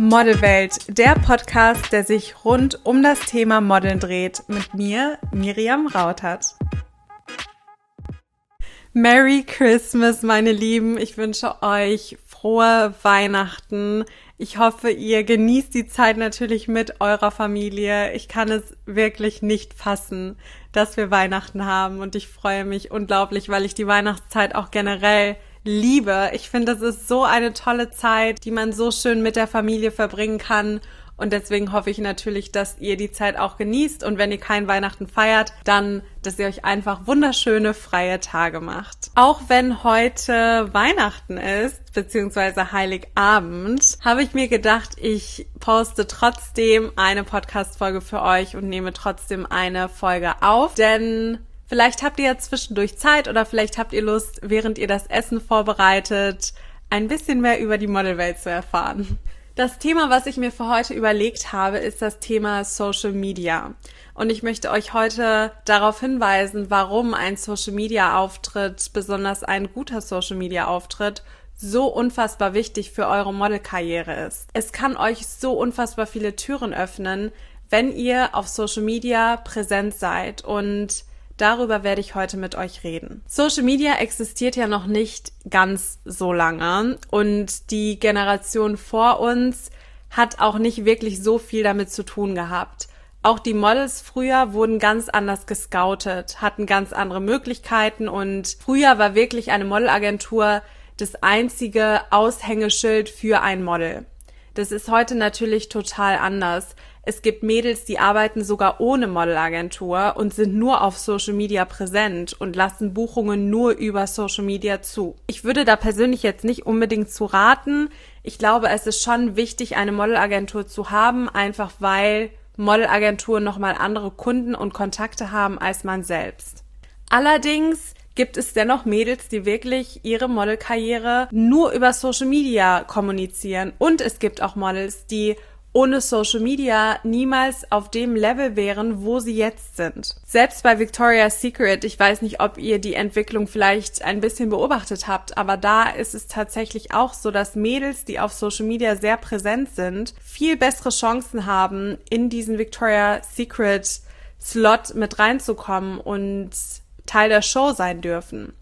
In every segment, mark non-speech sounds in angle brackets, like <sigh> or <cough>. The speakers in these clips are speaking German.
Modelwelt, der Podcast, der sich rund um das Thema Modeln dreht, mit mir, Miriam Rautert. Merry Christmas, meine Lieben. Ich wünsche euch frohe Weihnachten. Ich hoffe, ihr genießt die Zeit natürlich mit eurer Familie. Ich kann es wirklich nicht fassen, dass wir Weihnachten haben und ich freue mich unglaublich, weil ich die Weihnachtszeit auch generell liebe. Ich finde, das ist so eine tolle Zeit, die man so schön mit der Familie verbringen kann. Und deswegen hoffe ich natürlich, dass ihr die Zeit auch genießt und wenn ihr kein Weihnachten feiert, dann, dass ihr euch einfach wunderschöne freie Tage macht. Auch wenn heute Weihnachten ist, beziehungsweise Heiligabend, habe ich mir gedacht, ich poste trotzdem eine Podcast-Folge für euch und nehme trotzdem eine Folge auf, denn Vielleicht habt ihr ja zwischendurch Zeit oder vielleicht habt ihr Lust, während ihr das Essen vorbereitet, ein bisschen mehr über die Modelwelt zu erfahren. Das Thema, was ich mir für heute überlegt habe, ist das Thema Social Media. Und ich möchte euch heute darauf hinweisen, warum ein Social Media Auftritt, besonders ein guter Social Media Auftritt, so unfassbar wichtig für eure Modelkarriere ist. Es kann euch so unfassbar viele Türen öffnen, wenn ihr auf Social Media präsent seid und Darüber werde ich heute mit euch reden. Social Media existiert ja noch nicht ganz so lange und die Generation vor uns hat auch nicht wirklich so viel damit zu tun gehabt. Auch die Models früher wurden ganz anders gescoutet, hatten ganz andere Möglichkeiten und früher war wirklich eine Modelagentur das einzige Aushängeschild für ein Model. Das ist heute natürlich total anders. Es gibt Mädels, die arbeiten sogar ohne Modelagentur und sind nur auf Social Media präsent und lassen Buchungen nur über Social Media zu. Ich würde da persönlich jetzt nicht unbedingt zu raten. Ich glaube, es ist schon wichtig, eine Modelagentur zu haben, einfach weil Modelagenturen nochmal andere Kunden und Kontakte haben als man selbst. Allerdings gibt es dennoch Mädels, die wirklich ihre Modelkarriere nur über Social Media kommunizieren. Und es gibt auch Models, die ohne Social Media niemals auf dem Level wären, wo sie jetzt sind. Selbst bei Victoria's Secret, ich weiß nicht, ob ihr die Entwicklung vielleicht ein bisschen beobachtet habt, aber da ist es tatsächlich auch so, dass Mädels, die auf Social Media sehr präsent sind, viel bessere Chancen haben, in diesen Victoria's Secret Slot mit reinzukommen und Teil der Show sein dürfen.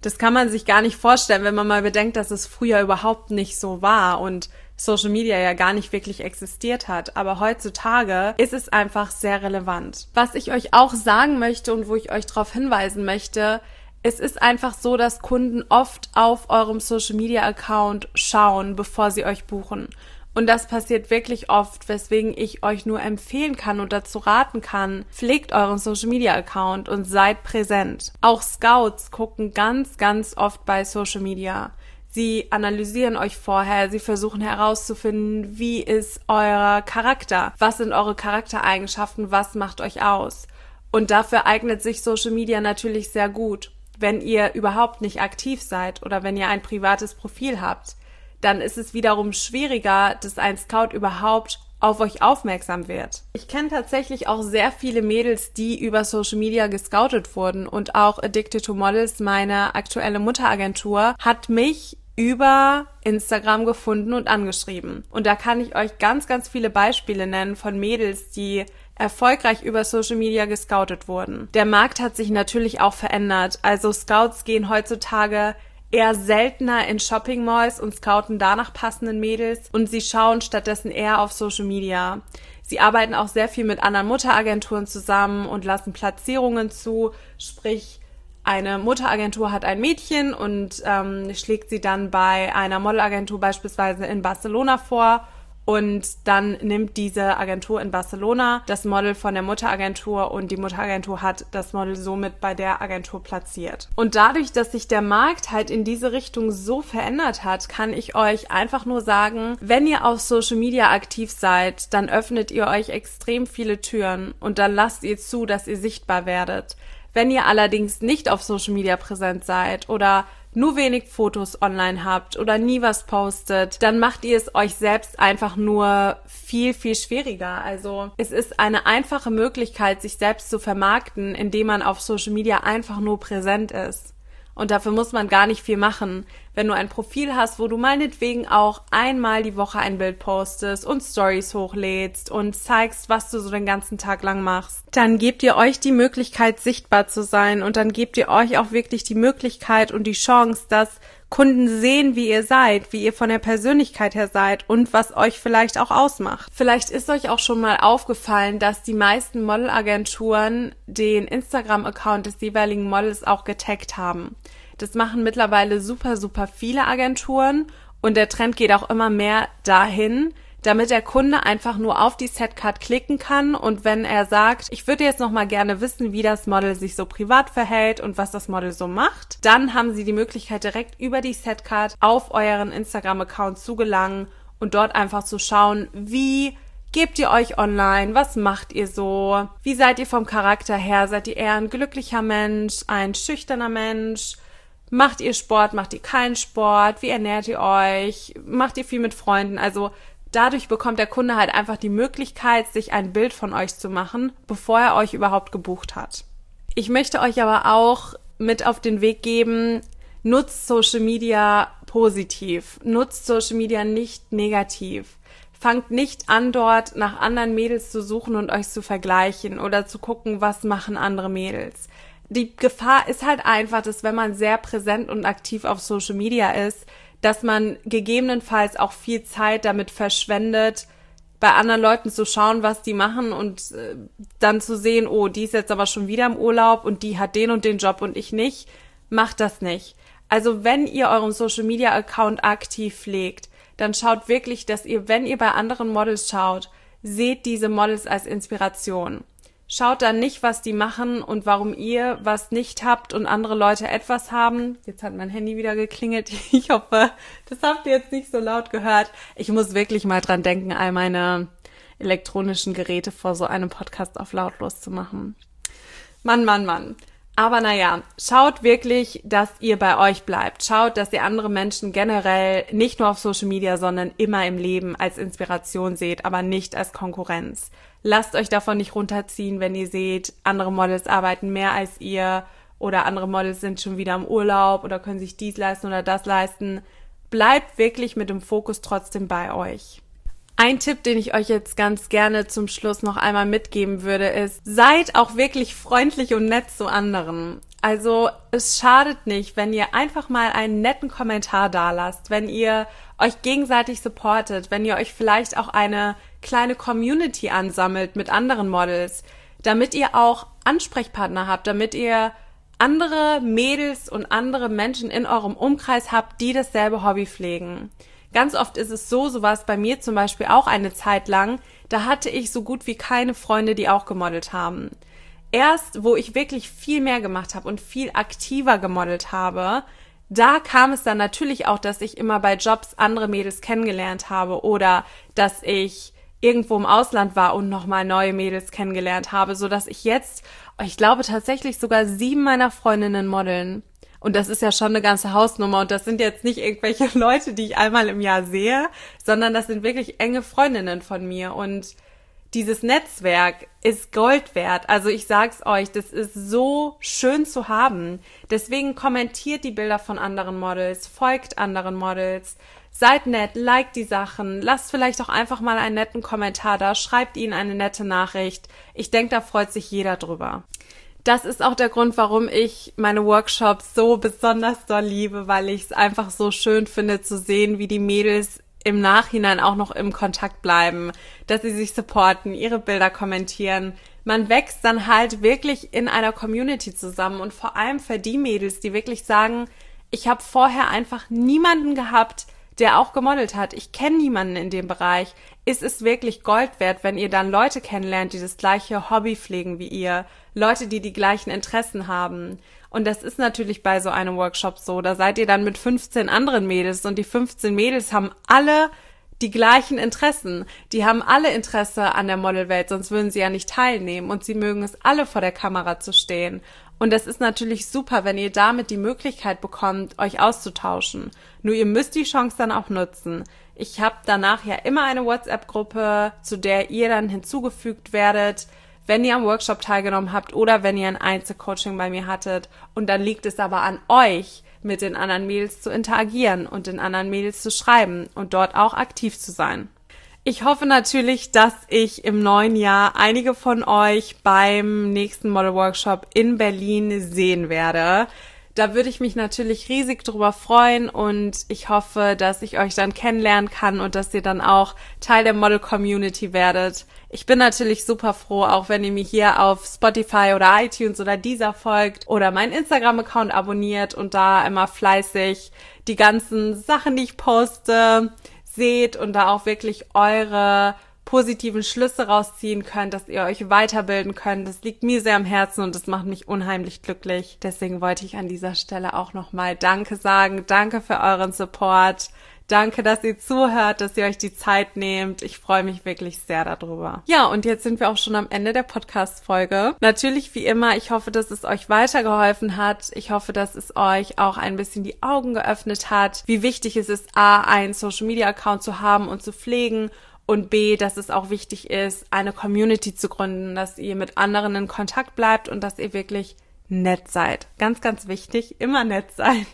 Das kann man sich gar nicht vorstellen, wenn man mal bedenkt, dass es früher überhaupt nicht so war und Social Media ja gar nicht wirklich existiert hat. Aber heutzutage ist es einfach sehr relevant. Was ich euch auch sagen möchte und wo ich euch darauf hinweisen möchte, es ist einfach so, dass Kunden oft auf eurem Social Media Account schauen, bevor sie euch buchen. Und das passiert wirklich oft, weswegen ich euch nur empfehlen kann und dazu raten kann, pflegt euren Social Media Account und seid präsent. Auch Scouts gucken ganz, ganz oft bei Social Media. Sie analysieren euch vorher, sie versuchen herauszufinden, wie ist euer Charakter, was sind eure Charaktereigenschaften, was macht euch aus. Und dafür eignet sich Social Media natürlich sehr gut. Wenn ihr überhaupt nicht aktiv seid oder wenn ihr ein privates Profil habt, dann ist es wiederum schwieriger, dass ein Scout überhaupt auf euch aufmerksam wird. Ich kenne tatsächlich auch sehr viele Mädels, die über Social Media gescoutet wurden und auch Addicted to Models, meine aktuelle Mutteragentur, hat mich über Instagram gefunden und angeschrieben. Und da kann ich euch ganz, ganz viele Beispiele nennen von Mädels, die erfolgreich über Social Media gescoutet wurden. Der Markt hat sich natürlich auch verändert. Also Scouts gehen heutzutage eher seltener in Shopping Malls und scouten danach passenden Mädels und sie schauen stattdessen eher auf Social Media. Sie arbeiten auch sehr viel mit anderen Mutteragenturen zusammen und lassen Platzierungen zu, sprich eine Mutteragentur hat ein Mädchen und ähm, schlägt sie dann bei einer Modelagentur beispielsweise in Barcelona vor und dann nimmt diese Agentur in Barcelona das Model von der Mutteragentur und die Mutteragentur hat das Model somit bei der Agentur platziert. Und dadurch, dass sich der Markt halt in diese Richtung so verändert hat, kann ich euch einfach nur sagen, wenn ihr auf Social Media aktiv seid, dann öffnet ihr euch extrem viele Türen und dann lasst ihr zu, dass ihr sichtbar werdet. Wenn ihr allerdings nicht auf Social Media präsent seid oder nur wenig Fotos online habt oder nie was postet, dann macht ihr es euch selbst einfach nur viel, viel schwieriger. Also es ist eine einfache Möglichkeit, sich selbst zu vermarkten, indem man auf Social Media einfach nur präsent ist. Und dafür muss man gar nicht viel machen. wenn du ein Profil hast, wo du meinetwegen auch einmal die Woche ein Bild postest und Stories hochlädst und zeigst, was du so den ganzen Tag lang machst, dann gebt ihr euch die Möglichkeit, sichtbar zu sein und dann gebt ihr euch auch wirklich die Möglichkeit und die Chance, dass Kunden sehen, wie ihr seid, wie ihr von der Persönlichkeit her seid und was euch vielleicht auch ausmacht. Vielleicht ist euch auch schon mal aufgefallen, dass die meisten Modelagenturen den Instagram-Account des jeweiligen Models auch getaggt haben. Das machen mittlerweile super, super viele Agenturen und der Trend geht auch immer mehr dahin, damit der Kunde einfach nur auf die Setcard klicken kann und wenn er sagt, ich würde jetzt noch mal gerne wissen, wie das Model sich so privat verhält und was das Model so macht, dann haben Sie die Möglichkeit direkt über die Setcard auf euren Instagram-Account zu gelangen und dort einfach zu schauen, wie Gebt ihr euch online? Was macht ihr so? Wie seid ihr vom Charakter her? Seid ihr eher ein glücklicher Mensch, ein schüchterner Mensch? Macht ihr Sport? Macht ihr keinen Sport? Wie ernährt ihr euch? Macht ihr viel mit Freunden? Also dadurch bekommt der Kunde halt einfach die Möglichkeit, sich ein Bild von euch zu machen, bevor er euch überhaupt gebucht hat. Ich möchte euch aber auch mit auf den Weg geben, nutzt Social Media positiv, nutzt Social Media nicht negativ. Fangt nicht an, dort nach anderen Mädels zu suchen und euch zu vergleichen oder zu gucken, was machen andere Mädels. Die Gefahr ist halt einfach, dass wenn man sehr präsent und aktiv auf Social Media ist, dass man gegebenenfalls auch viel Zeit damit verschwendet, bei anderen Leuten zu schauen, was die machen und äh, dann zu sehen, oh, die ist jetzt aber schon wieder im Urlaub und die hat den und den Job und ich nicht. Macht das nicht. Also wenn ihr euren Social Media Account aktiv pflegt, dann schaut wirklich, dass ihr, wenn ihr bei anderen Models schaut, seht diese Models als Inspiration. Schaut dann nicht, was die machen und warum ihr was nicht habt und andere Leute etwas haben. Jetzt hat mein Handy wieder geklingelt. <laughs> Ich hoffe, das habt ihr jetzt nicht so laut gehört. Ich muss wirklich mal dran denken, all meine elektronischen Geräte vor so einem Podcast auf lautlos zu machen. Mann, Mann, Mann. Aber naja, schaut wirklich, dass ihr bei euch bleibt. Schaut, dass ihr andere Menschen generell nicht nur auf Social Media, sondern immer im Leben als Inspiration seht, aber nicht als Konkurrenz. Lasst euch davon nicht runterziehen, wenn ihr seht, andere Models arbeiten mehr als ihr oder andere Models sind schon wieder im Urlaub oder können sich dies leisten oder das leisten. Bleibt wirklich mit dem Fokus trotzdem bei euch. Ein Tipp, den ich euch jetzt ganz gerne zum Schluss noch einmal mitgeben würde, ist, seid auch wirklich freundlich und nett zu anderen. Also es schadet nicht, wenn ihr einfach mal einen netten Kommentar dalasst, wenn ihr euch gegenseitig supportet, wenn ihr euch vielleicht auch eine kleine Community ansammelt mit anderen Models, damit ihr auch Ansprechpartner habt, damit ihr andere Mädels und andere Menschen in eurem Umkreis habt, die dasselbe Hobby pflegen. Ganz oft ist es so, so war es bei mir zum Beispiel auch eine Zeit lang, da hatte ich so gut wie keine Freunde, die auch gemodelt haben. Erst, wo ich wirklich viel mehr gemacht habe und viel aktiver gemodelt habe, da kam es dann natürlich auch, dass ich immer bei Jobs andere Mädels kennengelernt habe oder dass ich irgendwo im Ausland war und nochmal neue Mädels kennengelernt habe, so dass ich jetzt, ich glaube tatsächlich sogar sieben meiner Freundinnen modeln. Und das ist ja schon eine ganze Hausnummer. Und das sind jetzt nicht irgendwelche <laughs> Leute, die ich einmal im Jahr sehe, sondern das sind wirklich enge Freundinnen von mir. Und dieses Netzwerk ist Gold wert. Also ich sag's euch, das ist so schön zu haben. Deswegen kommentiert die Bilder von anderen Models, folgt anderen Models, seid nett, liked die Sachen, lasst vielleicht auch einfach mal einen netten Kommentar da, schreibt ihnen eine nette Nachricht. Ich denke, da freut sich jeder drüber das ist auch der Grund, warum ich meine Workshops so besonders doll liebe, weil ich es einfach so schön finde zu sehen, wie die Mädels im Nachhinein auch noch im Kontakt bleiben, dass sie sich supporten, ihre Bilder kommentieren. Man wächst dann halt wirklich in einer Community zusammen und vor allem für die Mädels, die wirklich sagen, ich habe vorher einfach niemanden gehabt, der auch gemodelt hat. Ich kenne niemanden in dem Bereich. Ist es wirklich Gold wert, wenn ihr dann Leute kennenlernt, die das gleiche Hobby pflegen wie ihr, Leute, die die gleichen Interessen haben. Und das ist natürlich bei so einem Workshop so. Da seid ihr dann mit 15 anderen Mädels und die 15 Mädels haben alle die gleichen Interessen. Die haben alle Interesse an der Modelwelt, sonst würden sie ja nicht teilnehmen und sie mögen es alle vor der Kamera zu stehen. Und das ist natürlich super, wenn ihr damit die Möglichkeit bekommt, euch auszutauschen. Nur ihr müsst die Chance dann auch nutzen. Ich habe danach ja immer eine WhatsApp-Gruppe, zu der ihr dann hinzugefügt werdet, wenn ihr am Workshop teilgenommen habt oder wenn ihr ein Einzelcoaching bei mir hattet. Und dann liegt es aber an euch, mit den anderen Mädels zu interagieren und den anderen Mädels zu schreiben und dort auch aktiv zu sein. Ich hoffe natürlich, dass ich im neuen Jahr einige von euch beim nächsten Model Workshop in Berlin sehen werde. Da würde ich mich natürlich riesig drüber freuen und ich hoffe, dass ich euch dann kennenlernen kann und dass ihr dann auch Teil der Model Community werdet. Ich bin natürlich super froh, auch wenn ihr mir hier auf Spotify oder iTunes oder dieser folgt oder meinen Instagram-Account abonniert und da immer fleißig die ganzen Sachen, die ich poste, seht und da auch wirklich eure positiven Schlüsse rausziehen könnt, dass ihr euch weiterbilden könnt. Das liegt mir sehr am Herzen und das macht mich unheimlich glücklich. Deswegen wollte ich an dieser Stelle auch nochmal Danke sagen. Danke für euren Support. Danke, dass ihr zuhört, dass ihr euch die Zeit nehmt. Ich freue mich wirklich sehr darüber. Ja, und jetzt sind wir auch schon am Ende der Podcast-Folge. Natürlich, wie immer, ich hoffe, dass es euch weitergeholfen hat. Ich hoffe, dass es euch auch ein bisschen die Augen geöffnet hat, wie wichtig es ist, A, einen Social-Media-Account zu haben und zu pflegen und B, dass es auch wichtig ist, eine Community zu gründen, dass ihr mit anderen in Kontakt bleibt und dass ihr wirklich nett seid. Ganz, ganz wichtig, immer nett sein.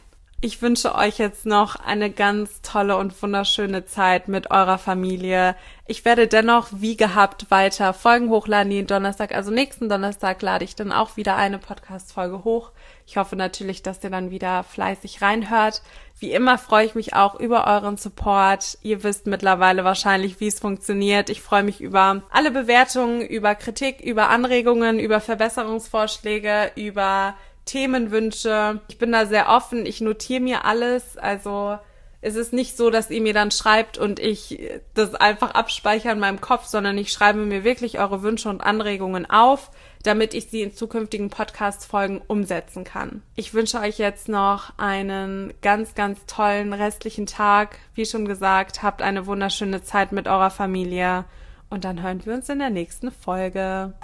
Ich wünsche euch jetzt noch eine ganz tolle und wunderschöne Zeit mit eurer Familie. Ich werde dennoch wie gehabt weiter Folgen hochladen jeden Donnerstag. Also nächsten Donnerstag lade ich dann auch wieder eine Podcast-Folge hoch. Ich hoffe natürlich, dass ihr dann wieder fleißig reinhört. Wie immer freue ich mich auch über euren Support. Ihr wisst mittlerweile wahrscheinlich, wie es funktioniert. Ich freue mich über alle Bewertungen, über Kritik, über Anregungen, über Verbesserungsvorschläge, über Themenwünsche. Ich bin da sehr offen, ich notiere mir alles. Also es ist nicht so, dass ihr mir dann schreibt und ich das einfach abspeichere in meinem Kopf, sondern ich schreibe mir wirklich eure Wünsche und Anregungen auf, damit ich sie in zukünftigen Podcast-Folgen umsetzen kann. Ich wünsche euch jetzt noch einen ganz, ganz tollen restlichen Tag. Wie schon gesagt, habt eine wunderschöne Zeit mit eurer Familie und dann hören wir uns in der nächsten Folge.